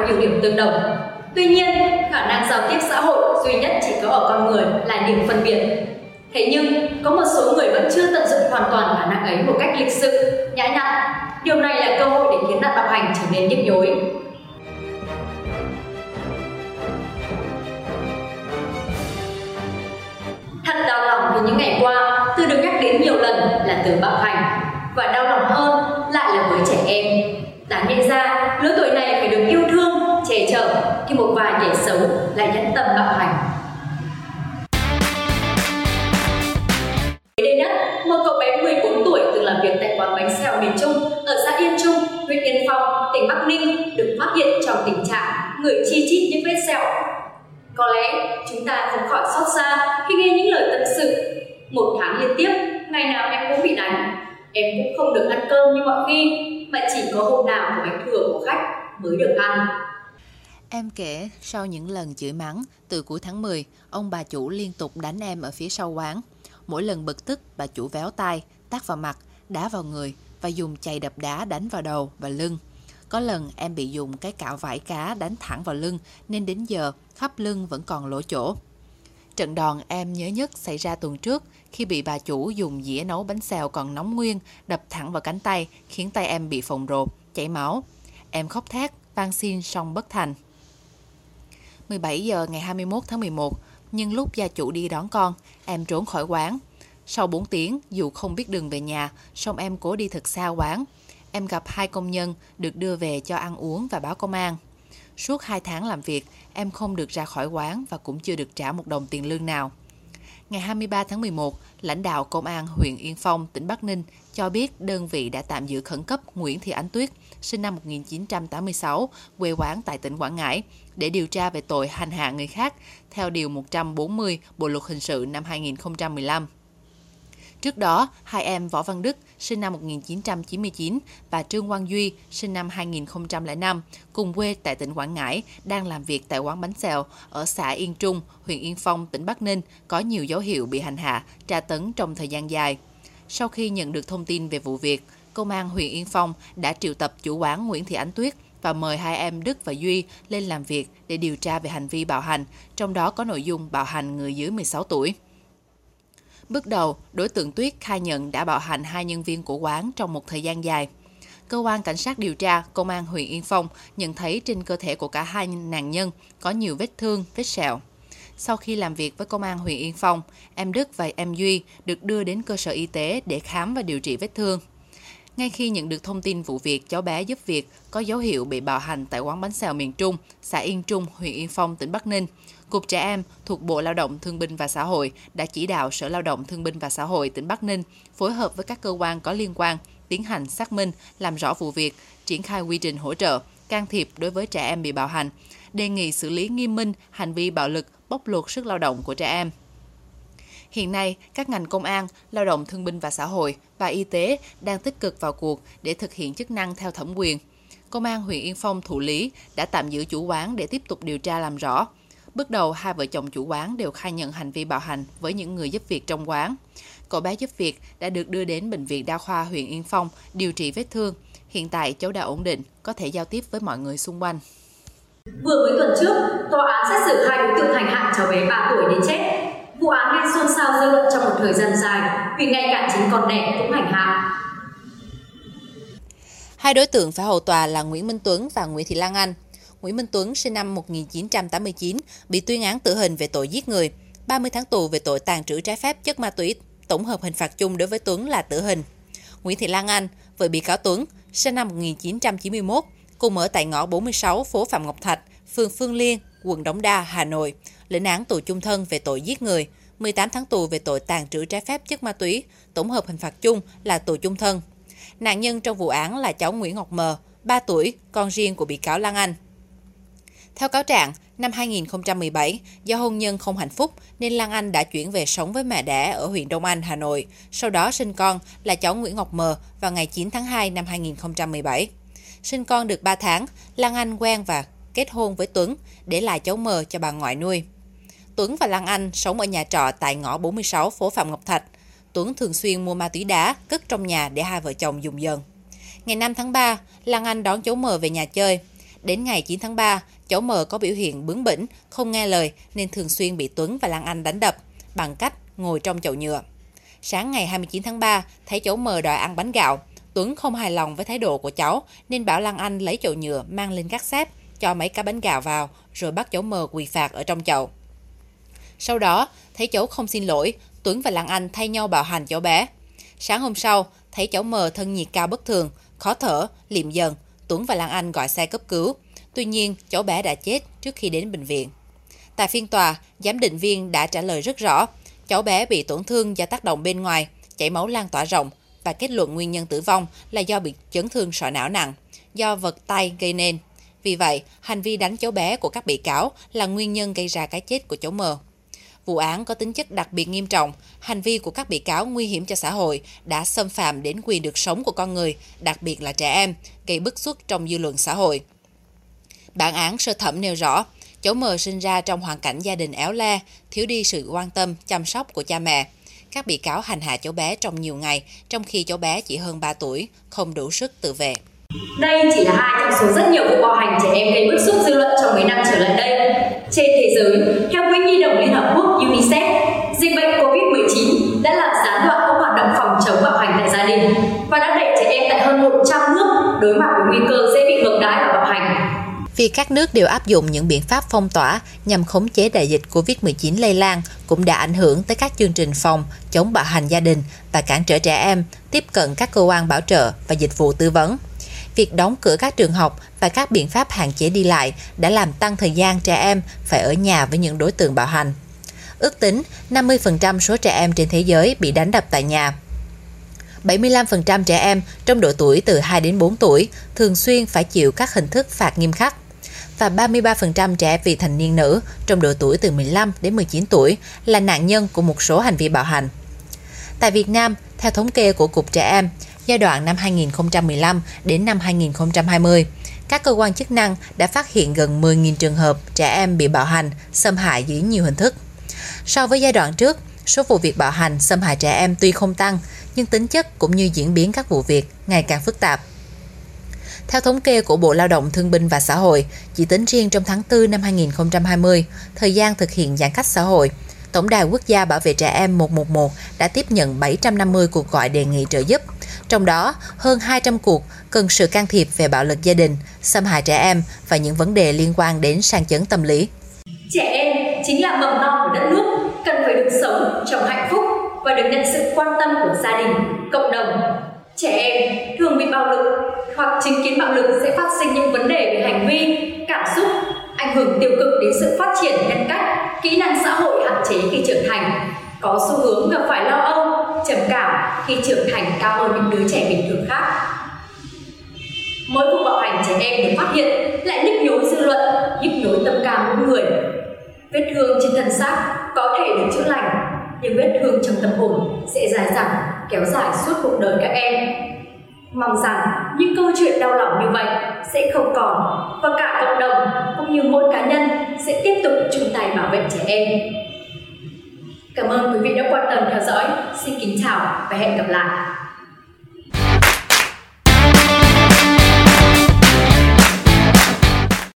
có nhiều điểm tương đồng. Tuy nhiên, khả năng giao tiếp xã hội duy nhất chỉ có ở con người là điểm phân biệt. Thế nhưng, có một số người vẫn chưa tận dụng hoàn toàn khả năng ấy một cách lịch sự, nhã nhặn. Điều này là cơ hội để khiến nạn bạo hành trở nên nhức nhối. Thật đau lòng vì những ngày qua, từ được nhắc đến nhiều lần là từ bạo hành. Và đau lòng hơn lại là với trẻ em. Đáng nhận ra, lại nhẫn tâm bạo hành. Mới đây nhất, một cậu bé 14 tuổi từng làm việc tại quán bánh xèo miền Trung ở xã Yên Trung, huyện Yên Phong, tỉnh Bắc Ninh được phát hiện trong tình trạng người chi chít những vết sẹo. Có lẽ chúng ta không khỏi xót xa khi nghe những lời tâm sự. Một tháng liên tiếp, ngày nào em cũng bị đánh. Em cũng không được ăn cơm như mọi khi, mà chỉ có hôm nào của bánh thừa của khách mới được ăn. Em kể sau những lần chửi mắng, từ cuối tháng 10, ông bà chủ liên tục đánh em ở phía sau quán. Mỗi lần bực tức, bà chủ véo tay, tát vào mặt, đá vào người và dùng chày đập đá đánh vào đầu và lưng. Có lần em bị dùng cái cạo vải cá đánh thẳng vào lưng nên đến giờ khắp lưng vẫn còn lỗ chỗ. Trận đòn em nhớ nhất xảy ra tuần trước khi bị bà chủ dùng dĩa nấu bánh xèo còn nóng nguyên đập thẳng vào cánh tay khiến tay em bị phồng rộp, chảy máu. Em khóc thét, van xin song bất thành. 17 giờ ngày 21 tháng 11, nhưng lúc gia chủ đi đón con, em trốn khỏi quán. Sau 4 tiếng, dù không biết đường về nhà, song em cố đi thật xa quán. Em gặp hai công nhân được đưa về cho ăn uống và báo công an. Suốt 2 tháng làm việc, em không được ra khỏi quán và cũng chưa được trả một đồng tiền lương nào. Ngày 23 tháng 11, lãnh đạo Công an huyện Yên Phong, tỉnh Bắc Ninh cho biết đơn vị đã tạm giữ khẩn cấp Nguyễn Thị Ánh Tuyết, sinh năm 1986, quê quán tại tỉnh Quảng Ngãi, để điều tra về tội hành hạ người khác theo Điều 140 Bộ Luật Hình sự năm 2015. Trước đó, hai em Võ Văn Đức, sinh năm 1999 và Trương Quang Duy, sinh năm 2005, cùng quê tại tỉnh Quảng Ngãi, đang làm việc tại quán bánh xèo ở xã Yên Trung, huyện Yên Phong, tỉnh Bắc Ninh, có nhiều dấu hiệu bị hành hạ, tra tấn trong thời gian dài. Sau khi nhận được thông tin về vụ việc, Công an huyện Yên Phong đã triệu tập chủ quán Nguyễn Thị Ánh Tuyết và mời hai em Đức và Duy lên làm việc để điều tra về hành vi bạo hành, trong đó có nội dung bạo hành người dưới 16 tuổi. Bước đầu, đối tượng Tuyết khai nhận đã bạo hành hai nhân viên của quán trong một thời gian dài. Cơ quan cảnh sát điều tra Công an huyện Yên Phong nhận thấy trên cơ thể của cả hai nạn nhân có nhiều vết thương, vết sẹo. Sau khi làm việc với Công an huyện Yên Phong, em Đức và em Duy được đưa đến cơ sở y tế để khám và điều trị vết thương. Ngay khi nhận được thông tin vụ việc cháu bé giúp việc có dấu hiệu bị bạo hành tại quán bánh xèo miền Trung, xã Yên Trung, huyện Yên Phong, tỉnh Bắc Ninh, Cục Trẻ Em thuộc Bộ Lao động Thương binh và Xã hội đã chỉ đạo Sở Lao động Thương binh và Xã hội tỉnh Bắc Ninh phối hợp với các cơ quan có liên quan tiến hành xác minh, làm rõ vụ việc, triển khai quy trình hỗ trợ, can thiệp đối với trẻ em bị bạo hành, đề nghị xử lý nghiêm minh hành vi bạo lực, bóc lột sức lao động của trẻ em. Hiện nay, các ngành công an, lao động thương binh và xã hội và y tế đang tích cực vào cuộc để thực hiện chức năng theo thẩm quyền. Công an huyện Yên Phong thủ lý đã tạm giữ chủ quán để tiếp tục điều tra làm rõ. Bước đầu, hai vợ chồng chủ quán đều khai nhận hành vi bạo hành với những người giúp việc trong quán. Cậu bé giúp việc đã được đưa đến Bệnh viện Đa khoa huyện Yên Phong điều trị vết thương. Hiện tại cháu đã ổn định, có thể giao tiếp với mọi người xung quanh. Vừa mới tuần trước, tòa án xét xử hai đối tượng hành hạ cháu bé 3 tuổi đến chết. Vụ án gây xôn xao dư luận trong một thời gian dài vì ngay cả chính con đẻ cũng hành hạ. Hai đối tượng phải hầu tòa là Nguyễn Minh Tuấn và Nguyễn Thị Lan Anh. Nguyễn Minh Tuấn sinh năm 1989 bị tuyên án tử hình về tội giết người, 30 tháng tù về tội tàn trữ trái phép chất ma túy, tổng hợp hình phạt chung đối với Tuấn là tử hình. Nguyễn Thị Lan Anh, vợ bị cáo Tuấn, sinh năm 1991, cùng ở tại ngõ 46 phố Phạm Ngọc Thạch, phường Phương Liên, quận Đống Đa, Hà Nội, lĩnh án tù chung thân về tội giết người, 18 tháng tù về tội tàn trữ trái phép chất ma túy, tổng hợp hình phạt chung là tù chung thân. Nạn nhân trong vụ án là cháu Nguyễn Ngọc Mờ, 3 tuổi, con riêng của bị cáo Lan Anh. Theo cáo trạng, năm 2017, do hôn nhân không hạnh phúc nên Lan Anh đã chuyển về sống với mẹ đẻ ở huyện Đông Anh, Hà Nội. Sau đó sinh con là cháu Nguyễn Ngọc Mờ vào ngày 9 tháng 2 năm 2017. Sinh con được 3 tháng, Lan Anh quen và kết hôn với Tuấn, để lại cháu Mờ cho bà ngoại nuôi. Tuấn và Lan Anh sống ở nhà trọ tại ngõ 46 phố Phạm Ngọc Thạch. Tuấn thường xuyên mua ma túy đá, cất trong nhà để hai vợ chồng dùng dần. Ngày 5 tháng 3, Lan Anh đón cháu Mờ về nhà chơi. Đến ngày 9 tháng 3, cháu M có biểu hiện bướng bỉnh, không nghe lời nên thường xuyên bị Tuấn và Lan Anh đánh đập bằng cách ngồi trong chậu nhựa. Sáng ngày 29 tháng 3, thấy cháu M đòi ăn bánh gạo. Tuấn không hài lòng với thái độ của cháu nên bảo Lan Anh lấy chậu nhựa mang lên gác xếp, cho mấy cái bánh gạo vào rồi bắt cháu M quỳ phạt ở trong chậu. Sau đó, thấy cháu không xin lỗi, Tuấn và Lan Anh thay nhau bạo hành cháu bé. Sáng hôm sau, thấy cháu mờ thân nhiệt cao bất thường, khó thở, liệm dần, Tuấn và Lan Anh gọi xe cấp cứu. Tuy nhiên, cháu bé đã chết trước khi đến bệnh viện. Tại phiên tòa, giám định viên đã trả lời rất rõ, cháu bé bị tổn thương do tác động bên ngoài, chảy máu lan tỏa rộng và kết luận nguyên nhân tử vong là do bị chấn thương sọ não nặng, do vật tay gây nên. Vì vậy, hành vi đánh cháu bé của các bị cáo là nguyên nhân gây ra cái chết của cháu mờ. Vụ án có tính chất đặc biệt nghiêm trọng, hành vi của các bị cáo nguy hiểm cho xã hội, đã xâm phạm đến quyền được sống của con người, đặc biệt là trẻ em, gây bức xúc trong dư luận xã hội. Bản án sơ thẩm nêu rõ, cháu M sinh ra trong hoàn cảnh gia đình éo le, thiếu đi sự quan tâm, chăm sóc của cha mẹ. Các bị cáo hành hạ cháu bé trong nhiều ngày, trong khi cháu bé chỉ hơn 3 tuổi, không đủ sức tự vệ. Đây chỉ là hai trong số rất nhiều vụ bạo hành trẻ em gây bức xúc dư luận trong Vì các nước đều áp dụng những biện pháp phong tỏa nhằm khống chế đại dịch COVID-19 lây lan cũng đã ảnh hưởng tới các chương trình phòng chống bạo hành gia đình và cản trở trẻ em, tiếp cận các cơ quan bảo trợ và dịch vụ tư vấn việc đóng cửa các trường học và các biện pháp hạn chế đi lại đã làm tăng thời gian trẻ em phải ở nhà với những đối tượng bạo hành. Ước tính 50% số trẻ em trên thế giới bị đánh đập tại nhà. 75% trẻ em trong độ tuổi từ 2 đến 4 tuổi thường xuyên phải chịu các hình thức phạt nghiêm khắc và 33% trẻ vị thành niên nữ trong độ tuổi từ 15 đến 19 tuổi là nạn nhân của một số hành vi bạo hành. Tại Việt Nam, theo thống kê của Cục Trẻ Em, giai đoạn năm 2015 đến năm 2020, các cơ quan chức năng đã phát hiện gần 10.000 trường hợp trẻ em bị bạo hành, xâm hại dưới nhiều hình thức. So với giai đoạn trước, số vụ việc bạo hành, xâm hại trẻ em tuy không tăng, nhưng tính chất cũng như diễn biến các vụ việc ngày càng phức tạp. Theo thống kê của Bộ Lao động Thương binh và Xã hội, chỉ tính riêng trong tháng 4 năm 2020, thời gian thực hiện giãn cách xã hội, Tổng đài Quốc gia Bảo vệ trẻ em 111 đã tiếp nhận 750 cuộc gọi đề nghị trợ giúp, trong đó, hơn 200 cuộc cần sự can thiệp về bạo lực gia đình, xâm hại trẻ em và những vấn đề liên quan đến sang chấn tâm lý. Trẻ em chính là mầm non của đất nước, cần phải được sống trong hạnh phúc và được nhận sự quan tâm của gia đình, cộng đồng. Trẻ em thường bị bạo lực hoặc chứng kiến bạo lực sẽ phát sinh những vấn đề về hành vi, cảm xúc, ảnh hưởng tiêu cực đến sự phát triển nhân cách, kỹ năng xã hội hạn chế khi trưởng thành, có xu hướng gặp phải lo âu, trầm cảm khi trưởng thành cao hơn những đứa trẻ bình thường khác. Mỗi vụ bạo hành trẻ em được phát hiện lại nhức nhối dư luận, nhức nhối tâm cảm mỗi người. Vết thương trên thân xác có thể được chữa lành, nhưng vết thương trong tâm hồn sẽ dài dẳng, kéo dài suốt cuộc đời các em. Mong rằng những câu chuyện đau lòng như vậy sẽ không còn và cả cộng đồng cũng như mỗi cá nhân sẽ tiếp tục chung tay bảo vệ trẻ em. Cảm ơn quý vị đã quan tâm theo dõi. Xin kính chào và hẹn gặp lại.